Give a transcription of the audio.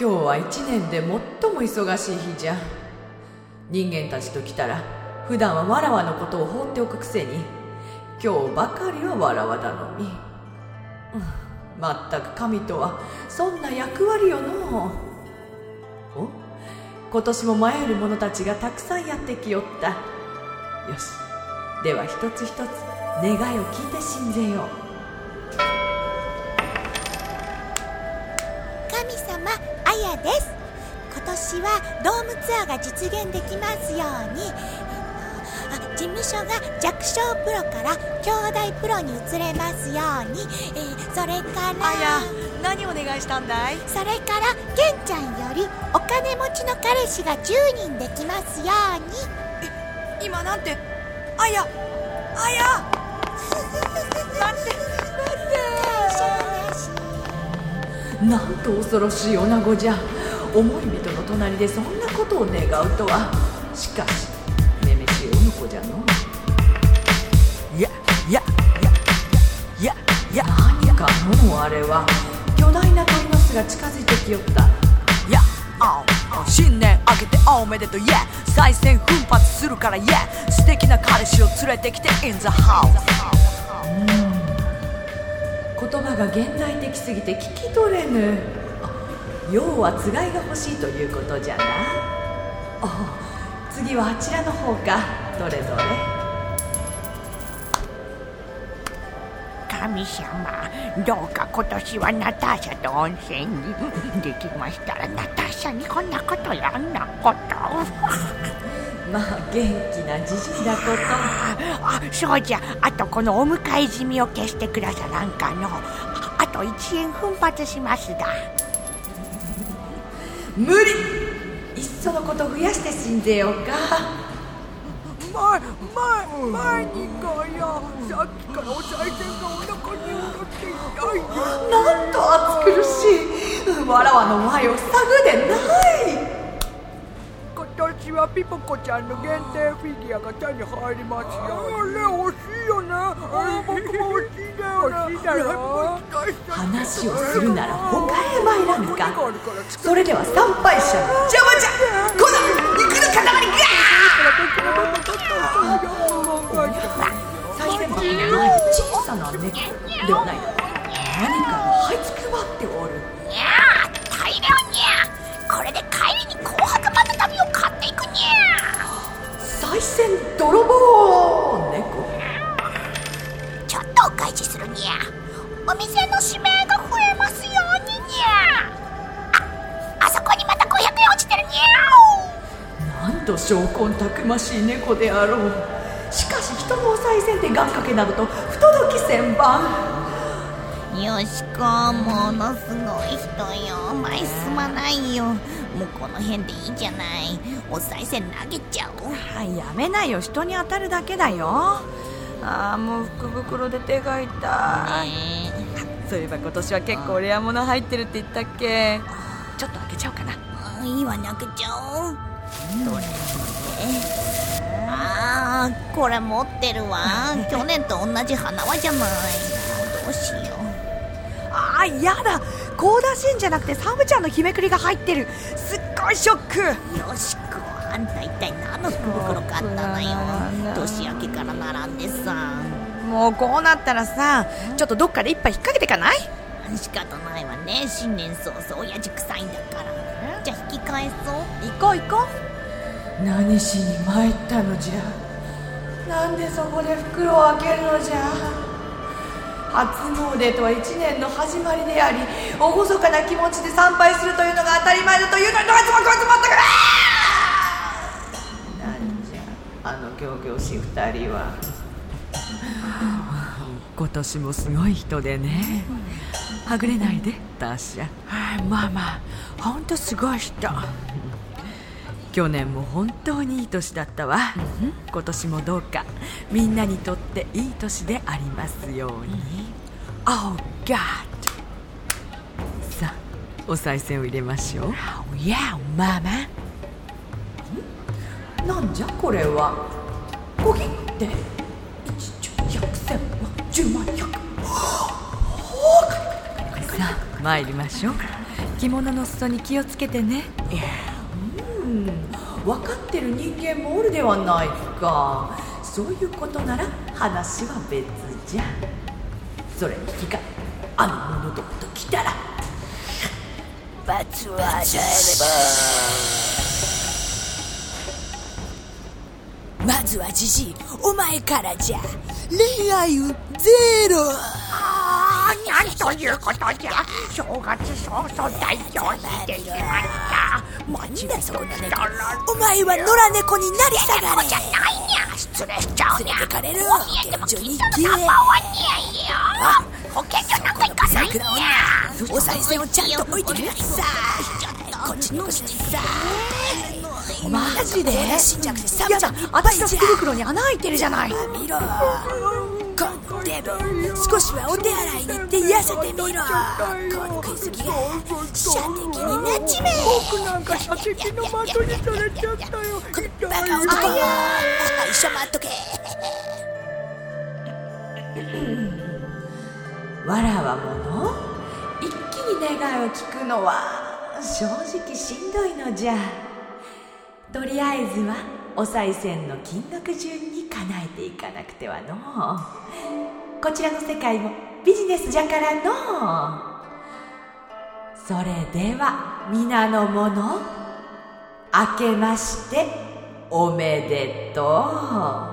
今日は一年で最も忙しい日じゃ。人間たちと来たら普段はわらわのことを放っておくくせに今日ばかりはわらわだのみ、うん、まったく神とはそんな役割よのお？今年も迷える者たちがたくさんやってきよった。よし。では一つ一つ願いを聞いて信ぜよ。う年はドームツアーが実現できますように。事務所が弱小プロから兄弟プロに移れますように、えー、それからあや何お願いしたんだい？それからケンちゃんよりお金持ちの彼氏が10人できますように。え今なんてあやあや。待ってなんと恐ろしい女子じゃ思い人の隣でそんなことを願うとは。しかしめめしい女子じゃのいやいやいやいや何かもうあれは。巨大な鳥の巣が近づいてきよった。いや新年明けておめでとう Yeah 再戦奮発するから Yeah 素敵な彼氏を連れてきて In the house 言葉が現代的すぎて聞き取れぬ要はつがいが欲しいということじゃな。お次はあちらの方か。どれどれ。神様どうか今年はナターシャと温泉に。できましたらナターシャにこんなことやんなこと。まあ元気なじじいだこと。あそうじゃ。あとこのお迎え済みを消してくださらんかの。あと1円奮発しますだ無理。いっそのこと増やして信ぜようか。前前前にかやさっきからお賽銭がお腹に踊っていたいなんと暑苦しい。わらわの前を塞ぐでない。今年はピポコちゃんの限定フィギュアが手に入りますよ。あれ欲しいよね。あ僕も欲しいだよ欲しいだろ話をするなら他か。それでは参拝者の邪魔じゃ。この肉の塊が小さな猫ではない。何かが這いつくばっておる。にゃー大量にゃこれで帰りに紅白バタ旅を買っていくにゃ賽銭泥棒猫ちょっとお返しするにゃ。お店の指名が増えますようににゃまた500円落ちてるにゃなんと証拠たくましい猫であろう。しかし人のお賽銭で願掛けなどと不届き千番。よしこものすごい人よ。前進まないよ。もうこの辺でいいじゃない。お賽銭投げちゃおう。はいやめないよ。人に当たるだけだよ。ああもう福袋で手が痛い、ねそういえば今年は結構レア物入ってるって言ったっけ。ちょっと開けちゃおうかなえいいわね開けちゃどれああこれ持ってるわ。去年と同じ花輪じゃないどうしよう。ああやだ。コーダシンじゃなくてサムちゃんの日めくりが入ってる。すっごいショック。よしこあんた一体何の福袋買ったのよ。年明けから並んでさ。もうこうなったらさちょっとどっかで一杯引っ掛けてかない？仕方ないわね。新年早々親父臭いんだからじゃあ引き返そう。行こう行こ何しに参ったのじゃ。なんでそこで袋を開けるのじゃ。初詣とは一年の始まりであり厳かな気持ちで参拝するというのが当たり前だというのにどいつもこいつもったからなんじゃ。あの仰々しい二人は今年もすごい人でね。はぐれないで。ターシャまあまあほんとすごい人。去年も本当にいい年だったわ。今年もどうか。みんなにとっていい年でありますように。Oh God. さあお賽銭を入れましょう。Oh yeah ママなんじゃこれは。小切手一十百千万十万百。さあ参りましょう。着物の裾に気をつけてね。うん。分かってる人間もおるではないか。そういうことなら話は別じゃ。それに引き換えあの者どもと来たら。罰を与えれば。まずはじじいお前からじゃ恋愛運ゼロ。ああなんということじゃ正月早々大凶に出てしまったなんだそこの猫お前は野良猫になり下がれじゃないにゃ失礼しちゃうにゃ連れてかれるお見えでも保健所に聞いた行けのナンバーワンにゃいよ保健所なんか行かないにゃお賽銭をちゃんと置いてくださいこっちにこっちにさマジで？死んじゃくてサやだムちゃん私の福袋に穴開いてるじゃない。見ろ。このデブ少しはお手洗いに行って痩せてみろ。この食いすぎが射的になっちめ僕なんか射的の的にされちゃったよ。このバカ男。一緒待っとけわらわもの？一気に願いを聞くのは正直しんどいのじゃとりあえずはお賽銭の金額順に叶えていかなくてはのこちらの世界もビジネスじゃからの。それでは皆の者あけましておめでとう。